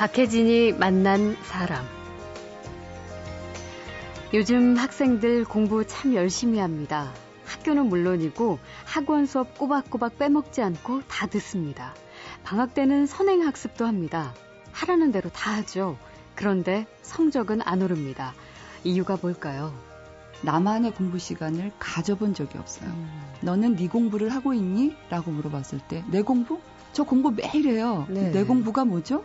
박혜진이 만난 사람. 요즘 학생들 공부 참 열심히 합니다. 학교는 물론이고 학원 수업 꼬박꼬박 빼먹지 않고 다 듣습니다. 방학 때는 선행 학습도 합니다. 하라는 대로 다 하죠. 그런데 성적은 안 오릅니다. 이유가 뭘까요? 나만의 공부 시간을 가져본 적이 없어요. 음. 너는 네 공부를 하고 있니? 라고 물어봤을 때 내 공부? 저 공부 매일 해요. 네. 내 공부가 뭐죠?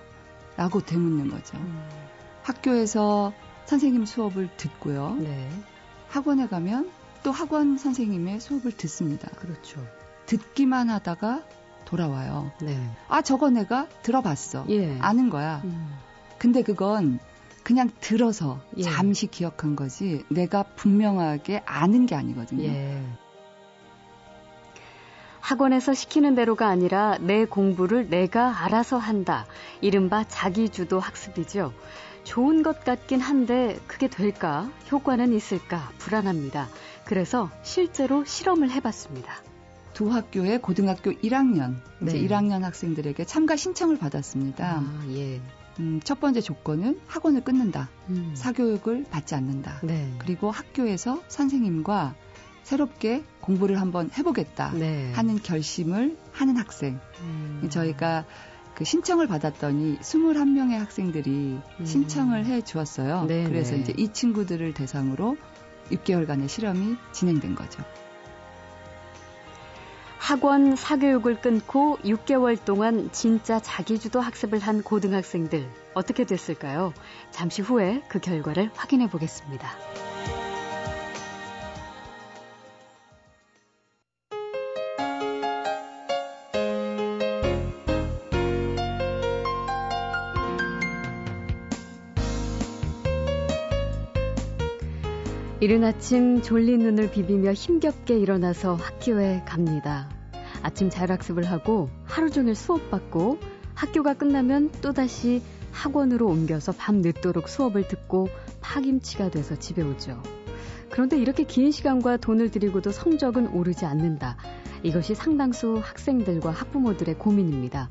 라고 되묻는 거죠. 음. 학교에서 선생님 수업을 듣고요. 네. 학원에 가면 또 학원 선생님의 수업을 듣습니다. 그렇죠. 듣기만 하다가 돌아와요. 네. 아, 저거 내가 들어봤어. 예. 아는 거야. 음. 근데 그건 그냥 들어서 예. 잠시 기억한 거지 내가 분명하게 아는 게 아니거든요. 예. 학원에서 시키는 대로가 아니라 내 공부를 내가 알아서 한다. 이른바 자기주도 학습이죠. 좋은 것 같긴 한데 그게 될까? 효과는 있을까? 불안합니다. 그래서 실제로 실험을 해봤습니다. 두 학교의 고등학교 1학년, 네. 이제 1학년 학생들에게 참가 신청을 받았습니다. 아, 예. 음, 첫 번째 조건은 학원을 끊는다. 음. 사교육을 받지 않는다. 네. 그리고 학교에서 선생님과 새롭게 공부를 한번 해보겠다 네. 하는 결심을 하는 학생. 음. 저희가 그 신청을 받았더니 21명의 학생들이 음. 신청을 해 주었어요. 네, 그래서 네. 이제 이 친구들을 대상으로 6개월간의 실험이 진행된 거죠. 학원 사교육을 끊고 6개월 동안 진짜 자기주도 학습을 한 고등학생들 어떻게 됐을까요? 잠시 후에 그 결과를 확인해 보겠습니다. 이른 아침 졸린 눈을 비비며 힘겹게 일어나서 학교에 갑니다. 아침 자율학습을 하고 하루 종일 수업받고 학교가 끝나면 또다시 학원으로 옮겨서 밤 늦도록 수업을 듣고 파김치가 돼서 집에 오죠. 그런데 이렇게 긴 시간과 돈을 들이고도 성적은 오르지 않는다. 이것이 상당수 학생들과 학부모들의 고민입니다.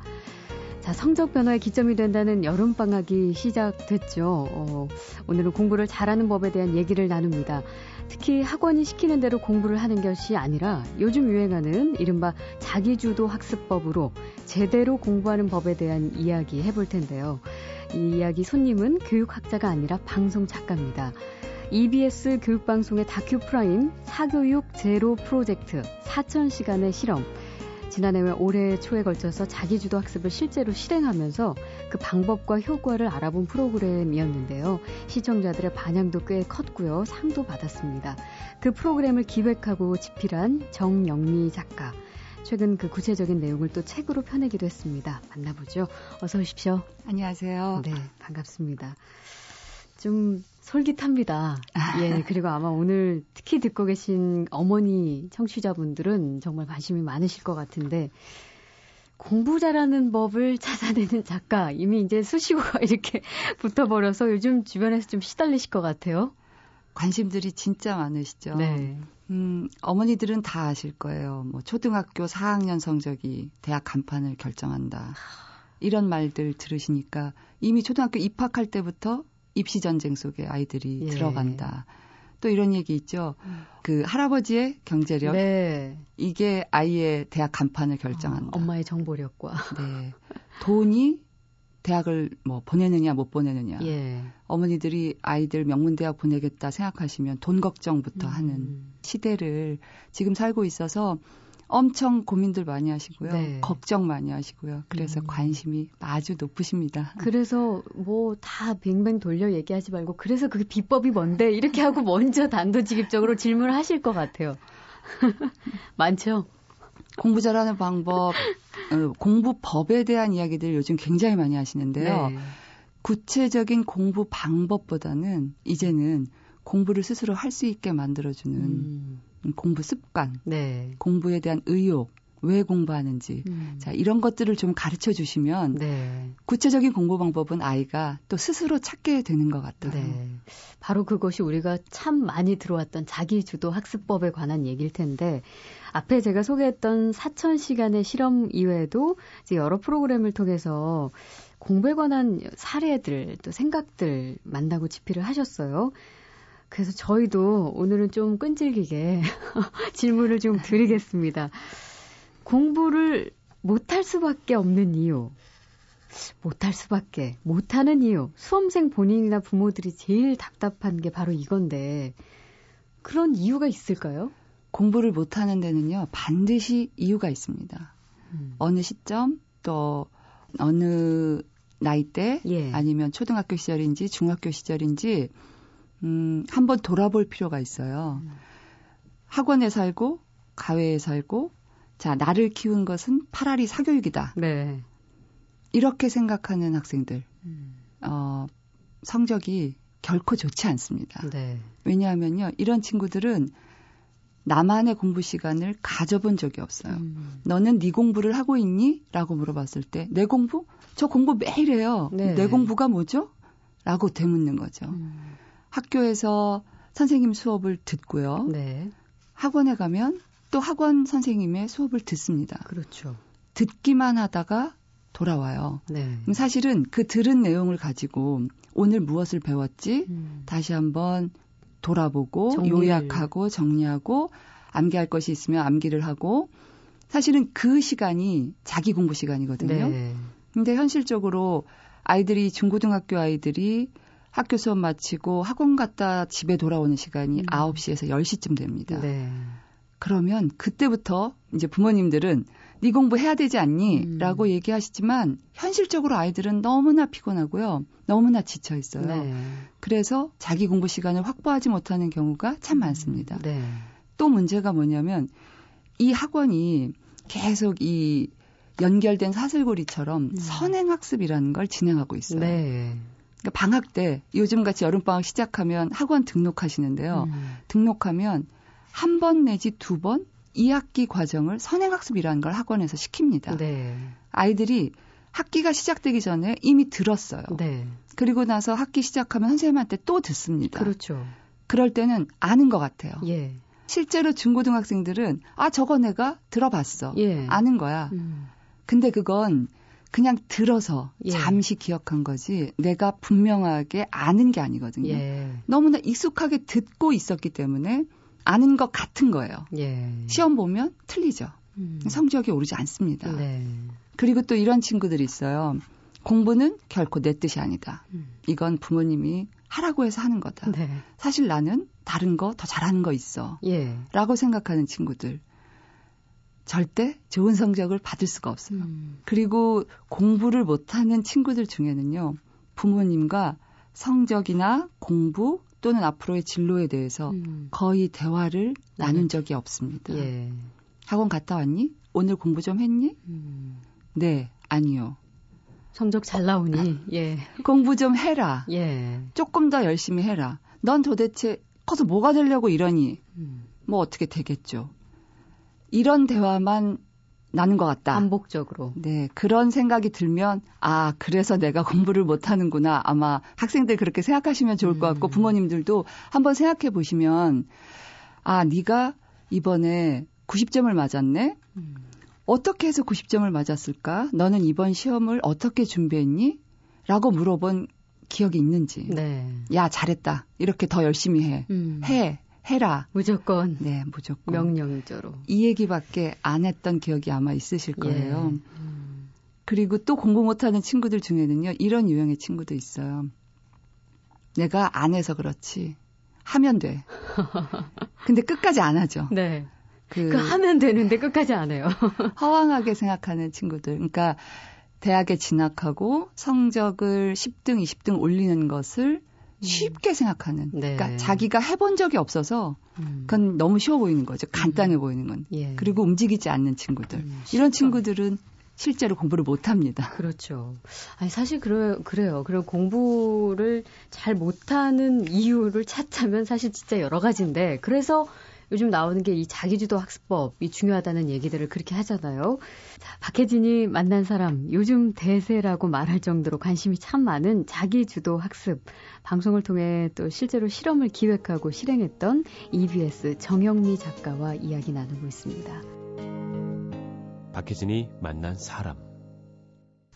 자, 성적 변화의 기점이 된다는 여름방학이 시작됐죠. 어, 오늘은 공부를 잘하는 법에 대한 얘기를 나눕니다. 특히 학원이 시키는 대로 공부를 하는 것이 아니라 요즘 유행하는 이른바 자기주도 학습법으로 제대로 공부하는 법에 대한 이야기 해볼 텐데요. 이 이야기 손님은 교육학자가 아니라 방송 작가입니다. EBS 교육방송의 다큐 프라임 사교육 제로 프로젝트 4,000시간의 실험 지난해와 올해 초에 걸쳐서 자기주도 학습을 실제로 실행하면서 그 방법과 효과를 알아본 프로그램이었는데요. 시청자들의 반향도 꽤 컸고요. 상도 받았습니다. 그 프로그램을 기획하고 집필한 정영미 작가. 최근 그 구체적인 내용을 또 책으로 펴내기도 했습니다. 만나보죠. 어서 오십시오. 안녕하세요. 네, 반갑습니다. 좀 솔깃합니다. 예, 그리고 아마 오늘 특히 듣고 계신 어머니 청취자분들은 정말 관심이 많으실 것 같은데, 공부 잘하는 법을 찾아내는 작가, 이미 이제 수식어가 이렇게 붙어버려서 요즘 주변에서 좀 시달리실 것 같아요. 관심들이 진짜 많으시죠. 네. 음, 어머니들은 다 아실 거예요. 뭐, 초등학교 4학년 성적이 대학 간판을 결정한다. 이런 말들 들으시니까 이미 초등학교 입학할 때부터 입시 전쟁 속에 아이들이 예. 들어간다. 또 이런 얘기 있죠. 음. 그 할아버지의 경제력 네. 이게 아이의 대학 간판을 결정한다. 어, 엄마의 정보력과 네. 돈이 대학을 뭐 보내느냐 못 보내느냐. 예. 어머니들이 아이들 명문 대학 보내겠다 생각하시면 돈 걱정부터 음. 하는 시대를 지금 살고 있어서 엄청 고민들 많이 하시고요. 네. 걱정 많이 하시고요. 그래서 음. 관심이 아주 높으십니다. 그래서 뭐다 빙빙 돌려 얘기하지 말고 그래서 그게 비법이 뭔데 이렇게 하고 먼저 단도직입적으로 질문을 하실 것 같아요. 많죠? 공부 잘하는 방법, 어, 공부법에 대한 이야기들 요즘 굉장히 많이 하시는데요. 네. 구체적인 공부 방법보다는 이제는 공부를 스스로 할 수 있게 만들어주는 음. 공부 습관, 네. 공부에 대한 의욕, 왜 공부하는지, 음. 자, 이런 것들을 좀 가르쳐 주시면, 네. 구체적인 공부 방법은 아이가 또 스스로 찾게 되는 것 같아요. 네. 바로 그것이 우리가 참 많이 들어왔던 자기 주도 학습법에 관한 얘기일 텐데, 앞에 제가 소개했던 4,000시간의 실험 이외에도 이제 여러 프로그램을 통해서 공부에 관한 사례들 또 생각들 만나고 집필을 하셨어요. 그래서 저희도 오늘은 좀 끈질기게 질문을 좀 드리겠습니다. 공부를 못할 수밖에 없는 이유. 못할 수밖에, 못하는 이유. 수험생 본인이나 부모들이 제일 답답한 게 바로 이건데, 그런 이유가 있을까요? 공부를 못하는 데는요, 반드시 이유가 있습니다. 음. 어느 시점, 또 어느 나이대, 예. 아니면 초등학교 시절인지 중학교 시절인지, 음, 한번 돌아볼 필요가 있어요. 음. 학원에 살고, 가외에 살고, 자, 나를 키운 것은 파라리 사교육이다. 네. 이렇게 생각하는 학생들, 음. 어, 성적이 결코 좋지 않습니다. 네. 왜냐하면요, 이런 친구들은 나만의 공부 시간을 가져본 적이 없어요. 음. 너는 네 공부를 하고 있니? 라고 물어봤을 때, 내 공부? 저 공부 매일 해요. 네. 내 공부가 뭐죠? 라고 되묻는 거죠. 음. 학교에서 선생님 수업을 듣고요. 네. 학원에 가면 또 학원 선생님의 수업을 듣습니다. 그렇죠. 듣기만 하다가 돌아와요. 네. 사실은 그 들은 내용을 가지고 오늘 무엇을 배웠지 음. 다시 한번 돌아보고 정리를. 요약하고 정리하고 암기할 것이 있으면 암기를 하고 사실은 그 시간이 자기 공부 시간이거든요. 네. 근데 현실적으로 아이들이 중고등학교 아이들이 학교 수업 마치고 학원 갔다 집에 돌아오는 시간이 음. 9시에서 10시쯤 됩니다. 네. 그러면 그때부터 이제 부모님들은 네 공부해야 되지 않니? 음. 라고 얘기하시지만 현실적으로 아이들은 너무나 피곤하고요. 너무나 지쳐 있어요. 네. 그래서 자기 공부 시간을 확보하지 못하는 경우가 참 많습니다. 네. 또 문제가 뭐냐면 이 학원이 계속 이 연결된 사슬고리처럼 음. 선행학습이라는 걸 진행하고 있어요. 네. 그러니까 방학 때 요즘 같이 여름 방학 시작하면 학원 등록하시는데요. 음. 등록하면 한 번 내지 두 번 2학기 과정을 선행학습이라는 걸 학원에서 시킵니다. 네. 아이들이 학기가 시작되기 전에 이미 들었어요. 네. 그리고 나서 학기 시작하면 선생님한테 또 듣습니다. 그렇죠. 그럴 때는 아는 것 같아요. 예. 실제로 중고등학생들은 아 저거 내가 들어봤어. 예. 아는 거야. 음. 근데 그건 그냥 들어서 예. 잠시 기억한 거지 내가 분명하게 아는 게 아니거든요. 예. 너무나 익숙하게 듣고 있었기 때문에 아는 것 같은 거예요. 예. 시험 보면 틀리죠. 음. 성적이 오르지 않습니다. 네. 그리고 또 이런 친구들이 있어요. 공부는 결코 내 뜻이 아니다. 음. 이건 부모님이 하라고 해서 하는 거다. 네. 사실 나는 다른 거 더 잘하는 거 있어. 예. 라고 생각하는 친구들. 절대 좋은 성적을 받을 수가 없어요. 음. 그리고 공부를 못하는 친구들 중에는요, 부모님과 성적이나 공부 또는 앞으로의 진로에 대해서 음. 거의 대화를 나눈 적이 없습니다. 예. 학원 갔다 왔니? 오늘 공부 좀 했니? 음. 네, 아니요. 성적 잘 나오니, 어, 예. 공부 좀 해라. 예. 조금 더 열심히 해라. 넌 도대체 커서 뭐가 되려고 이러니? 음. 뭐 어떻게 되겠죠. 이런 대화만 나는 것 같다. 반복적으로. 네, 그런 생각이 들면 아 그래서 내가 공부를 못하는구나. 아마 학생들 그렇게 생각하시면 좋을 것 같고 음. 부모님들도 한번 생각해 보시면 아 네가 이번에 90점을 맞았네. 음. 어떻게 해서 90점을 맞았을까? 너는 이번 시험을 어떻게 준비했니? 라고 물어본 기억이 있는지. 네. 야, 잘했다. 이렇게 더 열심히 해. 음. 해. 해라. 무조건. 네, 무조건. 명령조로. 이 얘기밖에 안 했던 기억이 아마 있으실 예. 거예요. 예. 음. 그리고 또 공부 못하는 친구들 중에는요, 이런 유형의 친구도 있어요. 내가 안 해서 그렇지. 하면 돼. 근데 끝까지 안 하죠. 네. 그, 그 하면 되는데 끝까지 안 해요. 허황하게 생각하는 친구들. 그러니까 대학에 진학하고 성적을 10등, 20등 올리는 것을 음. 쉽게 생각하는. 네. 그러니까 자기가 해본 적이 없어서 음. 그건 너무 쉬워 보이는 거죠. 간단해 음. 보이는 건. 예. 그리고 움직이지 않는 친구들. 음, 이런 친구들은 실제로 공부를 못 합니다. 그렇죠. 아니, 사실 그래, 그래요. 그리고 공부를 잘 못하는 이유를 찾자면 사실 진짜 여러 가지인데, 그래서 요즘 나오는 게 이 자기주도 학습법이 중요하다는 얘기들을 그렇게 하잖아요. 자, 박혜진이 만난 사람, 요즘 대세라고 말할 정도로 관심이 참 많은 자기주도 학습. 방송을 통해 또 실제로 실험을 기획하고 실행했던 EBS 정영미 작가와 이야기 나누고 있습니다. 박혜진이 만난 사람.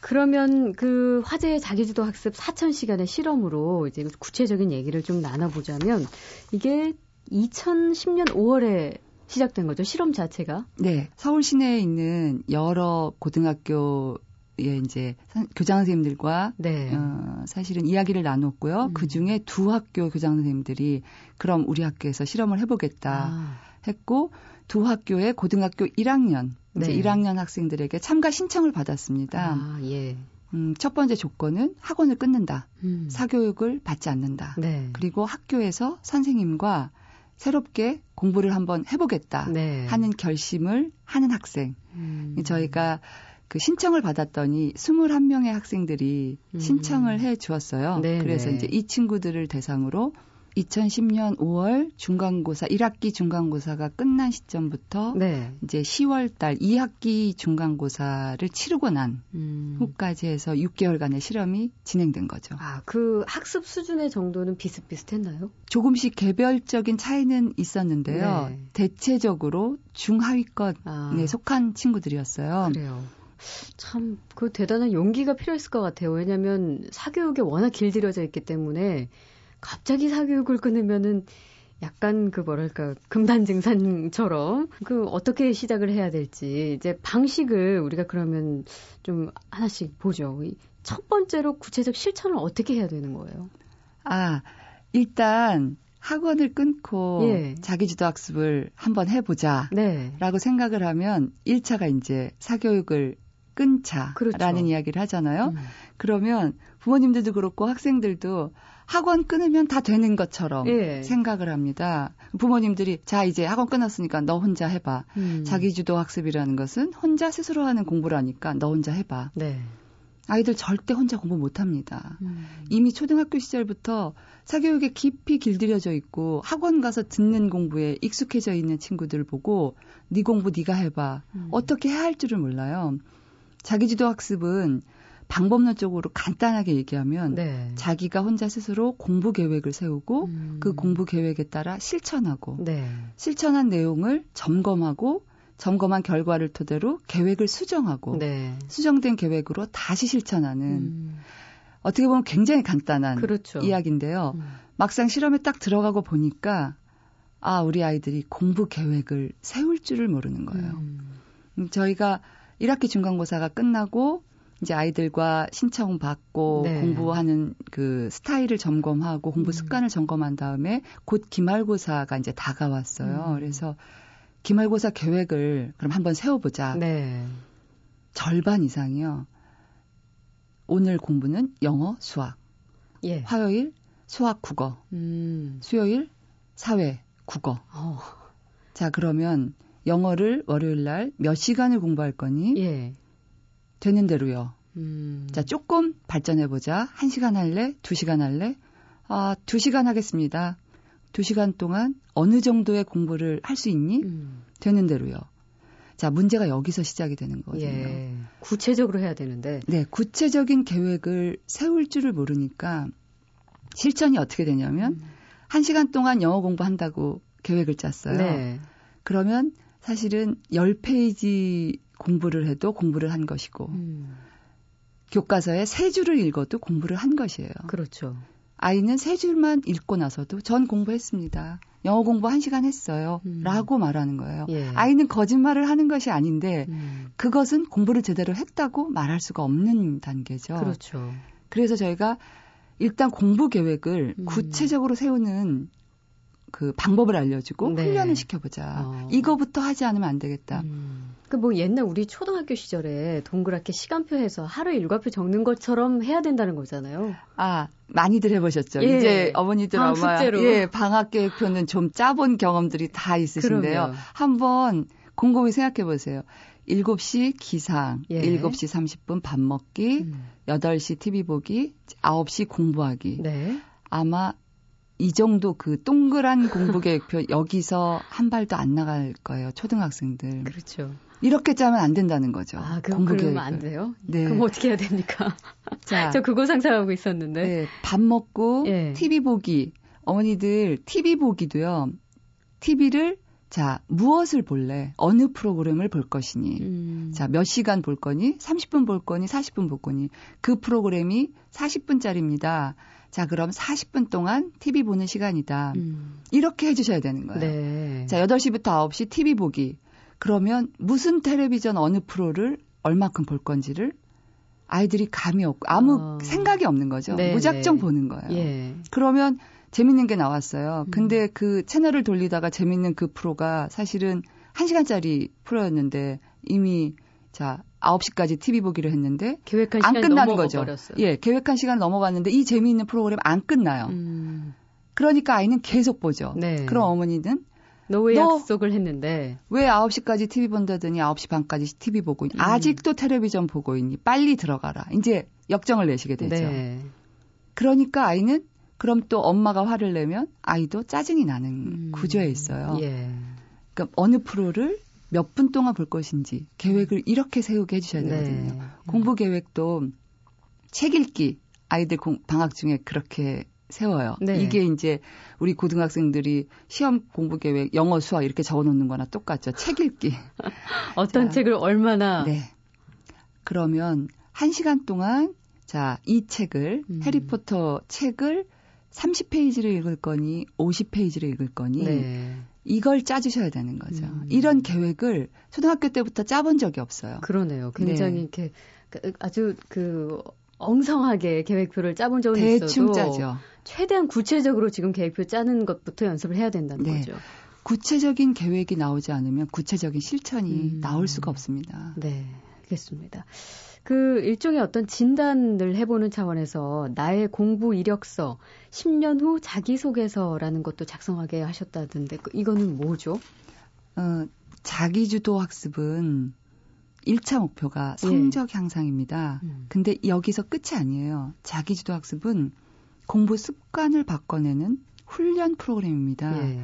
그러면 그 화제의 자기주도 학습 4천 시간의 실험으로 이제 구체적인 얘기를 좀 나눠보자면 이게 2010년 5월에 시작된 거죠 실험 자체가? 네, 서울 시내에 있는 여러 고등학교 예, 이제 교장 선생님들과 네. 어, 사실은 이야기를 나눴고요. 음. 그 중에 두 학교 교장 선생님들이 그럼 우리 학교에서 실험을 해보겠다 아. 했고 두 학교의 고등학교 1학년 이제 네. 1학년 학생들에게 참가 신청을 받았습니다. 아, 예. 음, 첫 번째 조건은 학원을 끊는다. 음. 사교육을 받지 않는다. 네. 그리고 학교에서 선생님과 새롭게 공부를 한번 해보겠다 네. 하는 결심을 하는 학생. 음. 저희가 그 신청을 받았더니 21명의 학생들이 음. 신청을 해 주었어요. 네, 그래서 네. 이제 이 친구들을 대상으로 2010년 5월 중간고사 1학기 중간고사가 끝난 시점부터 네. 이제 10월 달 2학기 중간고사를 치르고 난 음. 후까지 해서 6개월간의 실험이 진행된 거죠. 아, 그 학습 수준의 정도는 비슷비슷했나요? 조금씩 개별적인 차이는 있었는데요. 네. 대체적으로 중하위권에 아. 속한 친구들이었어요. 그래요. 참, 그 대단한 용기가 필요했을 것 같아요. 왜냐하면 사교육에 워낙 길들여져 있기 때문에 갑자기 사교육을 끊으면은 약간 그 뭐랄까 금단증산처럼 그 어떻게 시작을 해야 될지 이제 방식을 우리가 그러면 좀 하나씩 보죠. 첫 번째로 구체적 실천을 어떻게 해야 되는 거예요? 아 일단 학원을 끊고 예. 자기주도 학습을 한번 해보자라고 네. 생각을 하면 1차가 이제 사교육을 끊자라는 그렇죠. 이야기를 하잖아요. 음. 그러면 부모님들도 그렇고 학생들도 학원 끊으면 다 되는 것처럼 예. 생각을 합니다. 부모님들이 자 이제 학원 끊었으니까 너 혼자 해봐. 음. 자기주도 학습이라는 것은 혼자 스스로 하는 공부라니까 너 혼자 해봐. 네. 아이들 절대 혼자 공부 못 합니다. 음. 이미 초등학교 시절부터 사교육에 깊이 길들여져 있고 학원 가서 듣는 공부에 익숙해져 있는 친구들 보고 네 공부 네가 해봐. 음. 어떻게 해야 할 줄을 몰라요. 자기주도 학습은 방법론적으로 간단하게 얘기하면 네. 자기가 혼자 스스로 공부 계획을 세우고 음. 그 공부 계획에 따라 실천하고 네. 실천한 내용을 점검하고 점검한 결과를 토대로 계획을 수정하고 네. 수정된 계획으로 다시 실천하는 음. 어떻게 보면 굉장히 간단한 그렇죠. 이야기인데요. 음. 막상 실험에 딱 들어가고 보니까 아 우리 아이들이 공부 계획을 세울 줄을 모르는 거예요. 음. 음 저희가 1학기 중간고사가 끝나고 이제 아이들과 신청 받고 네. 공부하는 그 스타일을 점검하고 공부 음. 습관을 점검한 다음에 곧 기말고사가 이제 다가왔어요. 음. 그래서 기말고사 계획을 그럼 한번 세워보자. 네. 절반 이상이요. 오늘 공부는 영어, 수학. 예. 화요일 수학, 국어. 음. 수요일 사회, 국어. 어. 자, 그러면 영어를 월요일 날 몇 시간을 공부할 거니? 예. 되는 대로요. 음. 자, 조금 발전해보자. 1시간 할래? 2시간 할래? 아, 2시간 하겠습니다. 2시간 동안 어느 정도의 공부를 할 수 있니? 음. 되는 대로요. 자, 문제가 여기서 시작이 되는 거거든요. 예. 구체적으로 해야 되는데. 네, 구체적인 계획을 세울 줄을 모르니까 실천이 어떻게 되냐면 음. 1시간 동안 영어 공부한다고 계획을 짰어요. 네. 그러면 사실은 10페이지 공부를 해도 공부를 한 것이고 음. 교과서에 세 줄을 읽어도 공부를 한 것이에요. 그렇죠. 아이는 세 줄만 읽고 나서도 전 공부했습니다. 영어 공부 한 시간 했어요. 음. 라고 말하는 거예요. 예. 아이는 거짓말을 하는 것이 아닌데 음. 그것은 공부를 제대로 했다고 말할 수가 없는 단계죠. 그렇죠. 그래서 저희가 일단 공부 계획을 음. 구체적으로 세우는 그 방법을 알려주고 네. 훈련을 시켜보자. 어. 이거부터 하지 않으면 안 되겠다. 음. 그뭐 옛날 우리 초등학교 시절에 동그랗게 시간표 해서 하루 일과표 적는 것처럼 해야 된다는 거잖아요. 아 많이들 해보셨죠. 예. 이제 어머니들 아마 숙제로. 예 방학 계획표는 좀 짜본 경험들이 다 있으신데요. 그럼요. 한번 곰곰이 생각해 보세요. 7시 기상, 예. 7시 30분 밥 먹기, 음. 8시 TV 보기, 9시 공부하기. 네. 아마 이 정도 그 동그란 공부 계획표 여기서 한 발도 안 나갈 거예요. 초등학생들. 그렇죠. 이렇게 짜면 안 된다는 거죠. 아, 그럼 공부 그러면 안 돼요? 네. 그럼 어떻게 해야 됩니까? 자, 저 그거 상상하고 있었는데. 네, 밥 먹고 예. TV 보기. 어머니들 TV 보기도요. TV를 자, 무엇을 볼래? 어느 프로그램을 볼 것이니? 음. 자, 몇 시간 볼 거니? 30분 볼 거니? 40분 볼 거니? 그 프로그램이 40분짜리입니다. 자, 그럼 40분 동안 TV 보는 시간이다. 음. 이렇게 해주셔야 되는 거예요. 네. 자, 8시부터 9시 TV 보기. 그러면 무슨 텔레비전 어느 프로를 얼마큼 볼 건지를 아이들이 감이 없고 아무 어. 생각이 없는 거죠. 네, 무작정 네. 보는 거예요. 예. 그러면 재밌는 게 나왔어요. 음. 근데 그 채널을 돌리다가 재밌는 그 프로가 사실은 1시간짜리 프로였는데 이미 자 9시까지 TV 보기로 했는데 계획한 안 끝나는 거죠. 버렸어요. 예, 계획한 시간 넘어갔는데 이 재미있는 프로그램 안 끝나요. 음. 그러니까 아이는 계속 보죠. 네. 그럼 어머니는 너왜 약속을 했는데 왜 9시까지 TV 본다더니 9시 반까지 TV 보고 있니? 음. 아직도 텔레비전 보고 있니? 빨리 들어가라. 이제 역정을 내시게 되죠. 네. 그러니까 아이는 그럼 또 엄마가 화를 내면 아이도 짜증이 나는 음. 구조에 있어요. 예. 그러니까 어느 프로를 몇 분 동안 볼 것인지 계획을 이렇게 세우게 해주셔야 네. 되거든요. 네. 공부 계획도 책 읽기 아이들 공, 방학 중에 그렇게 세워요. 네. 이게 이제 우리 고등학생들이 시험 공부 계획 영어 수학 이렇게 적어 놓는 거나 똑같죠. 책 읽기. 어떤 자, 책을 얼마나 네. 그러면 1시간 동안 자, 이 책을 음. 해리포터 책을 30페이지를 읽을 거니 50페이지를 읽을 거니 네. 이걸 짜주셔야 되는 거죠. 음. 이런 계획을 초등학교 때부터 짜본 적이 없어요. 그러네요. 굉장히 네. 이렇게 그, 아주 그 엉성하게 계획표를 짜본 적은 대충 있어도 짜죠. 최대한 구체적으로 지금 계획표 짜는 것부터 연습을 해야 된다는 네. 거죠. 구체적인 계획이 나오지 않으면 구체적인 실천이 음. 나올 수가 없습니다. 네, 알겠습니다. 그 일종의 어떤 진단을 해보는 차원에서 나의 공부 이력서, 10년 후 자기소개서라는 것도 작성하게 하셨다던데 그 이거는 뭐죠? 어, 자기주도 학습은 1차 목표가 예. 성적 예. 향상입니다. 음. 근데 여기서 끝이 아니에요. 자기주도 학습은 공부 습관을 바꿔내는 훈련 프로그램입니다. 예.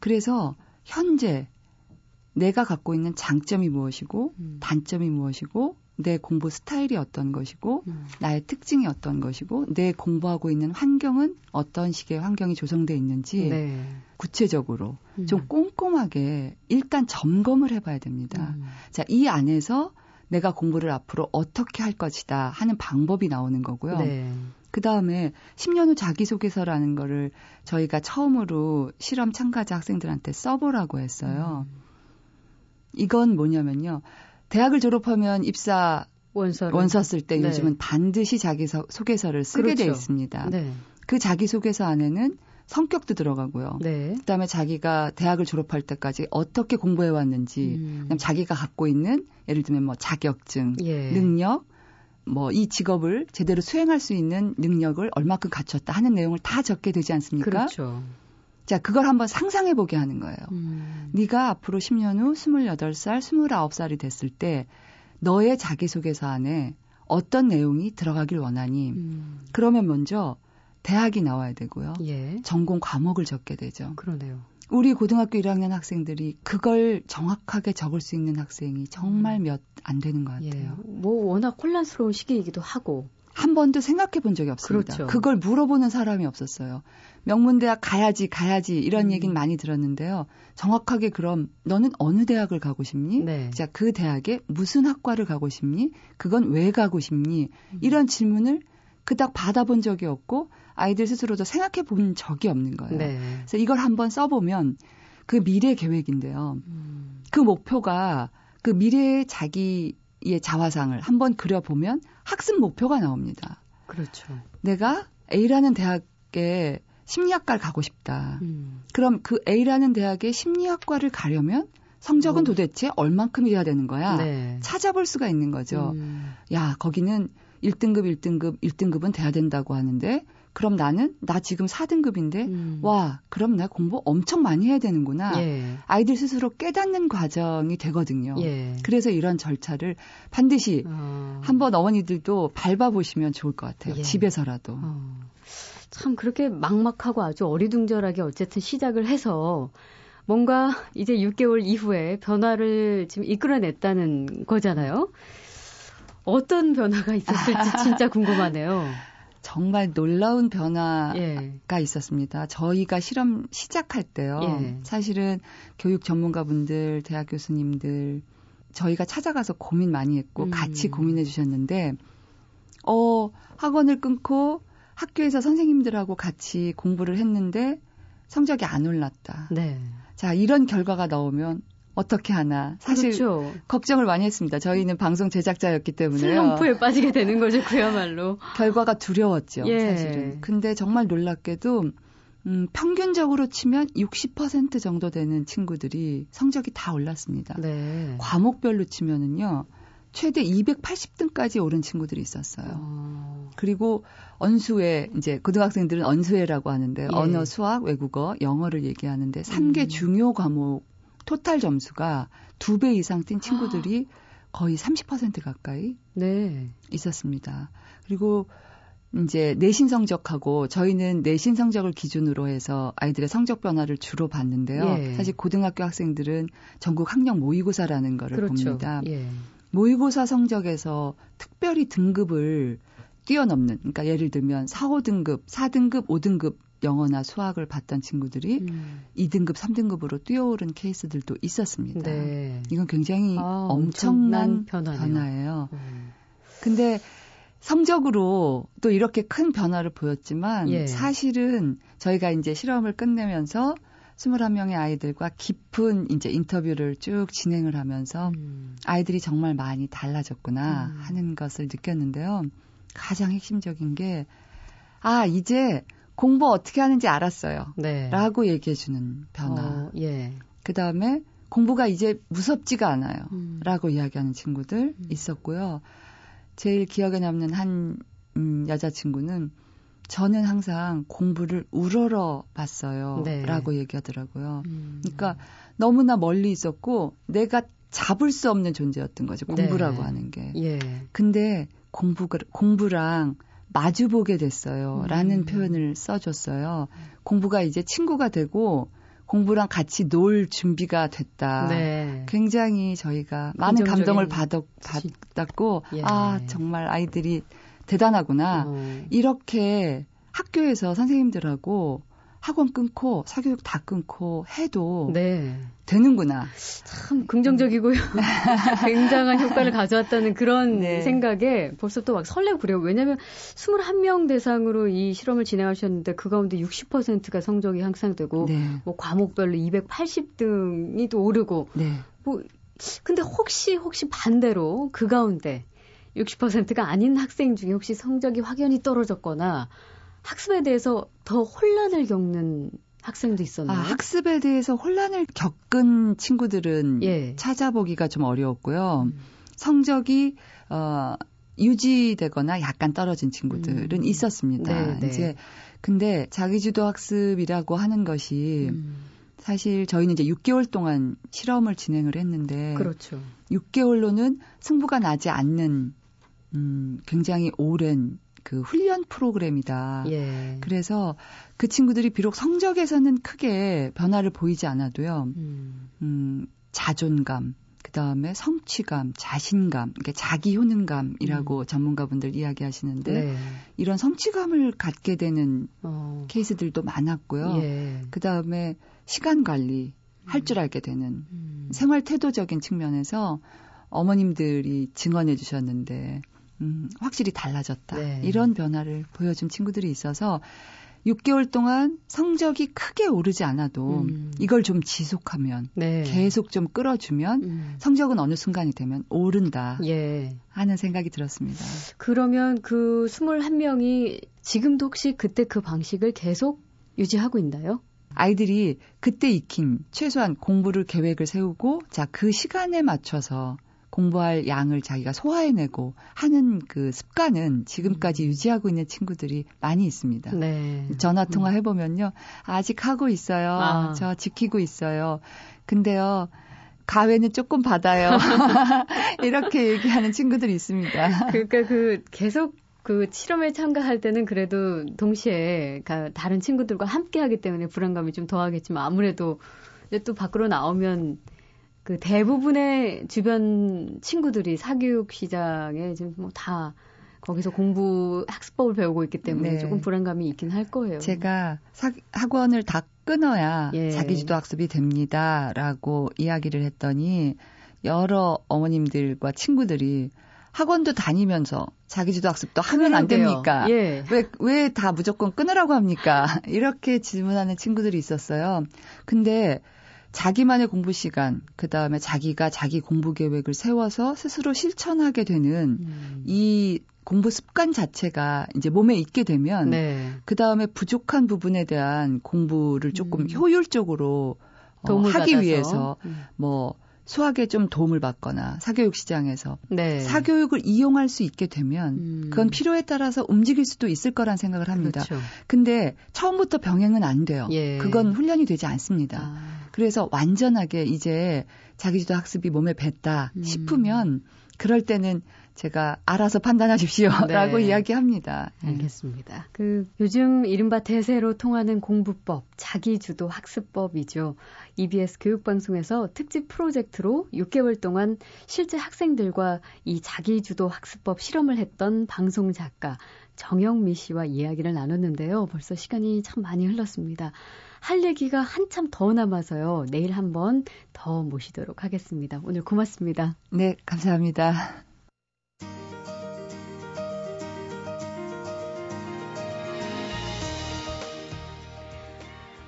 그래서 현재 내가 갖고 있는 장점이 무엇이고 음. 단점이 무엇이고 내 공부 스타일이 어떤 것이고 음. 나의 특징이 어떤 것이고 내 공부하고 있는 환경은 어떤 식의 환경이 조성돼 있는지 네. 구체적으로 음. 좀 꼼꼼하게 일단 점검을 해봐야 됩니다. 음. 자, 이 안에서 내가 공부를 앞으로 어떻게 할 것이다 하는 방법이 나오는 거고요. 네. 그 다음에 10년 후 자기소개서라는 거를 저희가 처음으로 실험 참가자 학생들한테 써보라고 했어요. 음. 이건 뭐냐면요. 대학을 졸업하면 입사 원서를. 원서 쓸때 네. 요즘은 반드시 자기 소개서를 쓰게 그렇죠. 돼 있습니다. 네. 그 자기 소개서 안에는 성격도 들어가고요. 네. 그다음에 자기가 대학을 졸업할 때까지 어떻게 공부해 왔는지, 음. 그다음 자기가 갖고 있는 예를 들면 뭐 자격증, 예. 능력, 뭐 이 직업을 제대로 수행할 수 있는 능력을 얼마큼 갖췄다 하는 내용을 다 적게 되지 않습니까? 그렇죠. 자, 그걸 한번 상상해 보게 하는 거예요. 음. 네가 앞으로 10년 후 28살, 29살이 됐을 때 너의 자기소개서 안에 어떤 내용이 들어가길 원하니 음. 그러면 먼저 대학이 나와야 되고요. 예. 전공 과목을 적게 되죠. 그러네요. 우리 고등학교 1학년 학생들이 그걸 정확하게 적을 수 있는 학생이 정말 음. 몇안 되는 것 예. 같아요. 예. 뭐 워낙 혼란스러운 시기이기도 하고 한 번도 생각해 본 적이 없습니다. 그렇죠. 그걸 물어보는 사람이 없었어요. 명문대학 가야지, 가야지, 이런 음. 얘기는 많이 들었는데요. 정확하게 그럼 너는 어느 대학을 가고 싶니? 네. 자, 그 대학에 무슨 학과를 가고 싶니? 그건 왜 가고 싶니? 음. 이런 질문을 그닥 받아본 적이 없고 아이들 스스로도 생각해 본 적이 없는 거예요. 네. 그래서 이걸 한번 써보면 그 미래 계획인데요. 음. 그 목표가 그 미래의 자기 의 자화상을 한번 그려보면 학습 목표가 나옵니다. 그렇죠. 내가 A라는 대학에 심리학과를 가고 싶다. 음. 그럼 그 A라는 대학의 심리학과를 가려면 성적은 어. 도대체 얼만큼이어야 되는 거야? 네. 찾아볼 수가 있는 거죠. 음. 야, 거기는 1등급, 1등급, 1등급은 돼야 된다고 하는데 그럼 나는 나 지금 4등급인데 음. 와 그럼 나 공부 엄청 많이 해야 되는구나 예. 아이들 스스로 깨닫는 과정이 되거든요. 예. 그래서 이런 절차를 반드시 어. 한번 어머니들도 밟아보시면 좋을 것 같아요. 예. 집에서라도. 어. 참 그렇게 막막하고 아주 어리둥절하게 어쨌든 시작을 해서 뭔가 이제 6개월 이후에 변화를 지금 이끌어냈다는 거잖아요. 어떤 변화가 있었을지 진짜 궁금하네요. 정말 놀라운 변화가 예. 있었습니다. 저희가 실험 시작할 때요. 예. 사실은 교육 전문가분들, 대학 교수님들 저희가 찾아가서 고민 많이 했고 음. 같이 고민해 주셨는데 어, 학원을 끊고 학교에서 선생님들하고 같이 공부를 했는데 성적이 안 올랐다. 네. 자, 이런 결과가 나오면 어떻게 하나 사실 그렇죠. 걱정을 많이 했습니다. 저희는 방송 제작자였기 때문에요. 슬럼프에 빠지게 되는 거죠, 그야말로. 결과가 두려웠죠, 예. 사실은. 근데 정말 놀랍게도 음, 평균적으로 치면 60% 정도 되는 친구들이 성적이 다 올랐습니다. 네. 과목별로 치면은요. 최대 280등까지 오른 친구들이 있었어요. 어. 그리고 언수회 이제 고등학생들은 언수회라고 하는데 예. 언어, 수학, 외국어, 영어를 얘기하는데 3개 음. 중요 과목 토탈 점수가 두 배 이상 뛴 친구들이 거의 30% 가까이 네. 있었습니다. 그리고 이제 내신 성적하고 저희는 내신 성적을 기준으로 해서 아이들의 성적 변화를 주로 봤는데요. 예. 사실 고등학교 학생들은 전국 학력 모의고사라는 거를 그렇죠. 봅니다. 예. 모의고사 성적에서 특별히 등급을 뛰어넘는 그러니까 예를 들면 4, 5등급, 4등급, 5등급 영어나 수학을 봤던 친구들이 음. 2등급, 3등급으로 뛰어오른 케이스들도 있었습니다. 네. 이건 굉장히 아, 엄청난, 엄청난 변화예요. 음. 근데 성적으로 또 이렇게 큰 변화를 보였지만 예. 사실은 저희가 이제 실험을 끝내면서 21명의 아이들과 깊은 이제 인터뷰를 쭉 진행을 하면서 음. 아이들이 정말 많이 달라졌구나 음. 하는 것을 느꼈는데요. 가장 핵심적인 게, 아, 이제 공부 어떻게 하는지 알았어요. 네. 라고 얘기해 주는 변화. 어, 예. 그 다음에 공부가 이제 무섭지가 않아요. 음. 라고 이야기하는 친구들 음. 있었고요. 제일 기억에 남는 한 음, 여자친구는 저는 항상 공부를 우러러 봤어요. 네. 라고 얘기하더라고요. 음. 그러니까 너무나 멀리 있었고 내가 잡을 수 없는 존재였던 거죠. 공부라고 네. 하는 게. 예. 근데 공부, 공부랑 마주보게 됐어요. 음. 라는 표현을 써줬어요. 공부가 이제 친구가 되고 공부랑 같이 놀 준비가 됐다. 네. 굉장히 저희가 많은 감동을 받았, 받았고, 예. 아, 정말 아이들이 대단하구나. 어. 이렇게 학교에서 선생님들하고 학원 끊고 사교육 다 끊고 해도 네. 되는구나. 참 긍정적이고요. 굉장한 효과를 가져왔다는 그런 네. 생각에 벌써 또 막 설레고 그래요. 왜냐하면 21명 대상으로 이 실험을 진행하셨는데 그 가운데 60%가 성적이 향상되고 네. 뭐 과목별로 280등이 또 오르고 네. 뭐 근데 혹시 혹시 반대로 그 가운데 60%가 아닌 학생 중에 혹시 성적이 확연히 떨어졌거나 학습에 대해서 더 혼란을 겪는 학생도 있었나요? 아, 학습에 대해서 혼란을 겪은 친구들은 예. 찾아보기가 좀 어려웠고요. 음. 성적이 어 유지되거나 약간 떨어진 친구들은 음. 있었습니다. 네, 네. 이제 근데 자기주도 학습이라고 하는 것이 음. 사실 저희는 이제 6개월 동안 실험을 진행을 했는데 그렇죠. 6개월로는 승부가 나지 않는 음 굉장히 오랜 그 훈련 프로그램이다. 예. 그래서 그 친구들이 비록 성적에서는 크게 변화를 보이지 않아도요. 음, 음 자존감, 그 다음에 성취감, 자신감, 이게 자기 효능감이라고 음. 전문가분들 이야기하시는데 네. 이런 성취감을 갖게 되는 어. 케이스들도 많았고요. 예. 그 다음에 시간 관리 할줄 음. 알게 되는 음. 생활 태도적인 측면에서 어머님들이 증언해 주셨는데 음, 확실히 달라졌다. 네. 이런 변화를 보여준 친구들이 있어서 6개월 동안 성적이 크게 오르지 않아도 음. 이걸 좀 지속하면 네. 계속 좀 끌어주면 음. 성적은 어느 순간이 되면 오른다 예. 하는 생각이 들었습니다. 그러면 그 21명이 지금도 혹시 그때 그 방식을 계속 유지하고 있나요? 아이들이 그때 익힌 최소한 공부를 계획을 세우고 자 그 시간에 맞춰서 공부할 양을 자기가 소화해내고 하는 그 습관은 지금까지 음. 유지하고 있는 친구들이 많이 있습니다. 네. 전화 통화 음. 해보면요. 아직 하고 있어요. 아. 저 지키고 있어요. 근데요. 가외는 조금 받아요. 이렇게 얘기하는 친구들이 있습니다. 그러니까 그 계속 그 실험에 참가할 때는 그래도 동시에 다른 친구들과 함께 하기 때문에 불안감이 좀 더하겠지만 아무래도 또 밖으로 나오면 그 대부분의 주변 친구들이 사교육 시장에 지금 뭐 다 거기서 공부 학습법을 배우고 있기 때문에 네. 조금 불안감이 있긴 할 거예요. 제가 사, 학원을 다 끊어야 예. 자기주도 학습이 됩니다라고 이야기를 했더니 여러 어머님들과 친구들이 학원도 다니면서 자기주도 학습도 하면 안 됩니까? 예. 왜, 왜 다 무조건 끊으라고 합니까? 이렇게 질문하는 친구들이 있었어요. 근데 자기만의 공부 시간, 그 다음에 자기가 자기 공부 계획을 세워서 스스로 실천하게 되는 음. 이 공부 습관 자체가 이제 몸에 있게 되면 네. 그 다음에 부족한 부분에 대한 공부를 조금 음. 효율적으로 어, 하기 받아서. 위해서 음. 뭐 수학에 좀 도움을 받거나 사교육 시장에서 네. 사교육을 이용할 수 있게 되면 음. 그건 필요에 따라서 움직일 수도 있을 거란 생각을 합니다. 그렇죠. 근데 처음부터 병행은 안 돼요. 예. 그건 훈련이 되지 않습니다. 아. 그래서 완전하게 이제 자기주도 학습이 몸에 뱄다 음. 싶으면 그럴 때는 제가 알아서 판단하십시오라고 네. 이야기합니다. 예. 알겠습니다. 그 요즘 이른바 대세로 통하는 공부법, 자기주도 학습법이죠. EBS 교육방송에서 특집 프로젝트로 6개월 동안 실제 학생들과 이 자기주도 학습법 실험을 했던 방송 작가 정영미 씨와 이야기를 나눴는데요. 벌써 시간이 참 많이 흘렀습니다. 할 얘기가 한참 더 남아서요. 내일 한번 더 모시도록 하겠습니다. 오늘 고맙습니다. 네, 감사합니다.